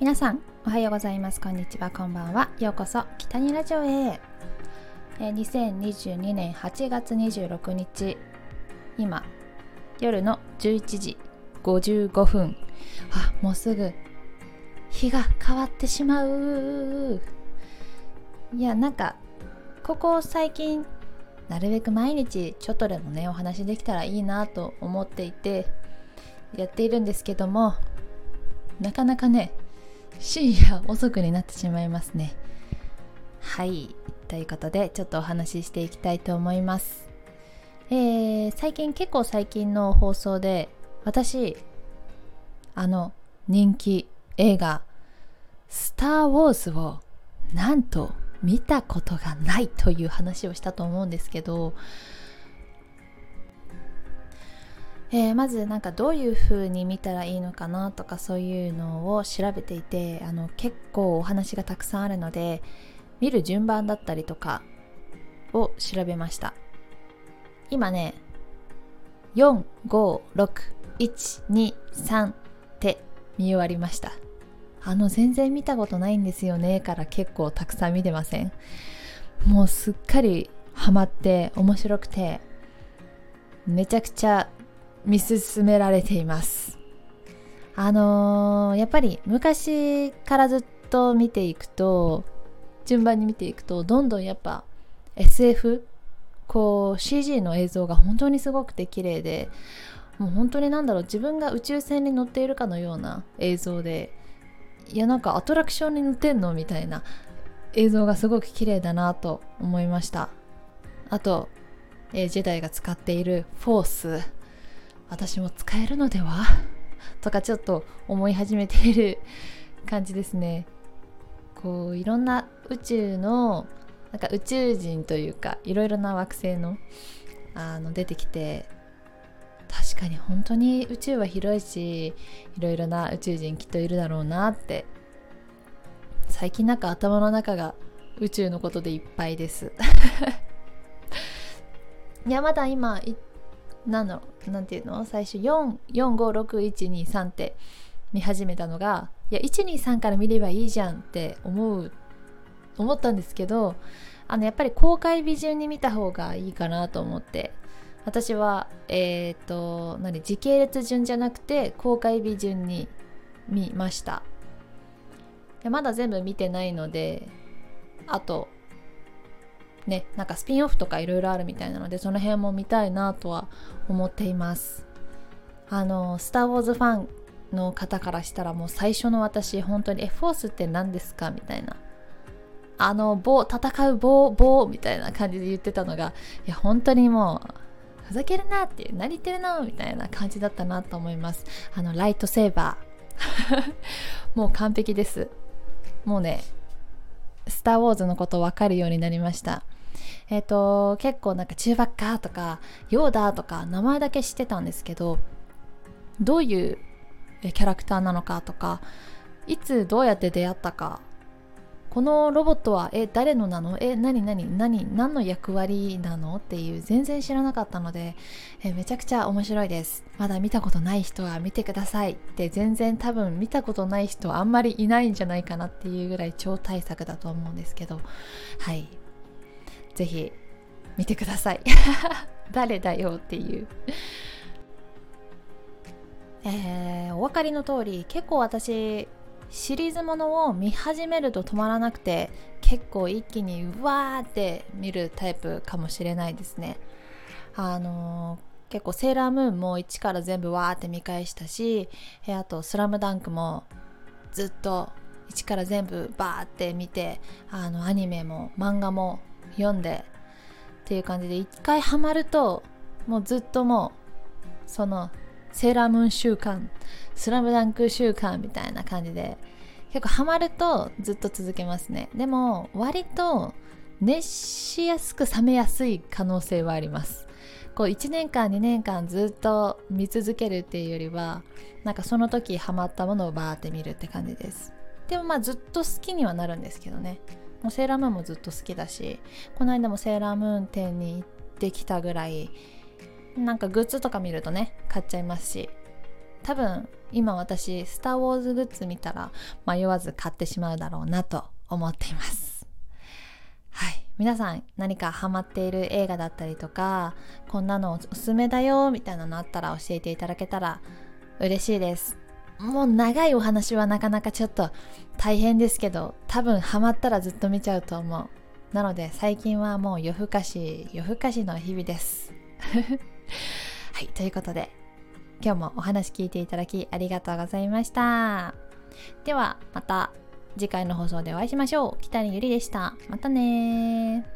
皆さんおはようございます。こんにちは。こんばんは。ようこそ北にラジオへ。2022年8月26日。今夜の11時55分。あもうすぐ。日が変わってしまう。いやなんかここ最近なるべく毎日ちょっとでもねお話できたらいいなと思っていてやっているんですけどもなかなかね深夜遅くになってしまいますね。はい。ということでちょっとお話ししていきたいと思います。えー、最近結構最近の放送で私あの人気映画「スター・ウォーズ」をなんと見たことがないという話をしたと思うんですけどえー、まずなんかどういう風に見たらいいのかなとかそういうのを調べていてあの結構お話がたくさんあるので見る順番だったりとかを調べました。今ね456123って見終わりました。あの全然見たことないんですよねから結構たくさん見てません。もうすっかりハマって面白くてめちゃくちゃ見進められています。あのー、やっぱり昔からずっと見ていくと順番に見ていくとどんどんやっぱ SF こう CG の映像が本当にすごくて綺麗でもう本当になんだろう自分が宇宙船に乗っているかのような映像でいやなんかアトラクションに乗ってんのみたいな映像がすごく綺麗だなと思いました。あと、えー、ジェダイが使っているフォース。私も使えるのでは？とかちょっと思い始めている感じですね。こういろんな宇宙のなんか宇宙人というかいろいろな惑星のあの出てきて確かに本当に宇宙は広いしいろいろな宇宙人きっといるだろうなって最近なんか頭の中が宇宙のことでいっぱいです。いやまだ今なんだろうなんていうの？最初4456123って見始めたのがいや123から見ればいいじゃんって思う思ったんですけどあのやっぱり公開日順に見た方がいいかなと思って。私はえっ、ー、と何？時系列順じゃなくて公開日順に見ました。まだ全部見てないのであとねなんかスピンオフとかいろいろあるみたいなのでその辺も見たいなとは思っています。あの「スター・ウォーズ」ファンの方からしたらもう最初の私本当に「えフォースって何ですか?」みたいな。あの棒戦う棒棒みたいな感じで言ってたのがいや本当にもうふざけるなっていう何言ってるのみたいな感じだったなと思います。あのライトセーバー。もう完璧です。もうねスター・ウォーズのこと分かるようになりました。えっ、ー、と結構なんかチューバッカーとかヨーダーとか名前だけ知ってたんですけどどういうキャラクターなのかとかいつどうやって出会ったかこのロボットはえ誰のなの？え何何何何の役割なの？っていう全然知らなかったのでえめちゃくちゃ面白いです。まだ見たことない人は見てください。って全然多分見たことない人あんまりいないんじゃないかなっていうぐらい超大作だと思うんですけどはい。ぜひ見てください。誰だよっていう。えー、お分かりの通り結構私シリーズものを見始めると止まらなくて結構一気にうわーって見るタイプかもしれないですね。あのー、結構セーラームーンも1から全部わーって見返したしあとスラムダンクもずっと1から全部バーって見てあのアニメも漫画も読んでっていう感じで一回ハマるともうずっともうそのセーラームーン週間スラムダンク週間みたいな感じで結構ハマるとずっと続けますね。でも割と熱しやすく冷めやすい可能性はあります。こう1年間2年間ずっと見続けるっていうよりはなんかその時ハマったものをバーって見るって感じです。でもまあずっと好きにはなるんですけどね。もうセーラームーンもずっと好きだしこの間もセーラームーン店に行ってきたぐらいなんかグッズとか見るとね買っちゃいますし多分今私スター・ウォーズグッズ見たら迷わず買ってしまうだろうなと思っています。はい。皆さん何かハマっている映画だったりとかこんなのおすすめだよみたいなのあったら教えていただけたら嬉しいです。もう長いお話はなかなかちょっと大変ですけど多分ハマったらずっと見ちゃうと思う。なので最近はもう夜更かし夜更かしの日々です。はいということで今日もお話聞いていただきありがとうございました。ではまた次回の放送でお会いしましょう。北谷ゆりでした。またね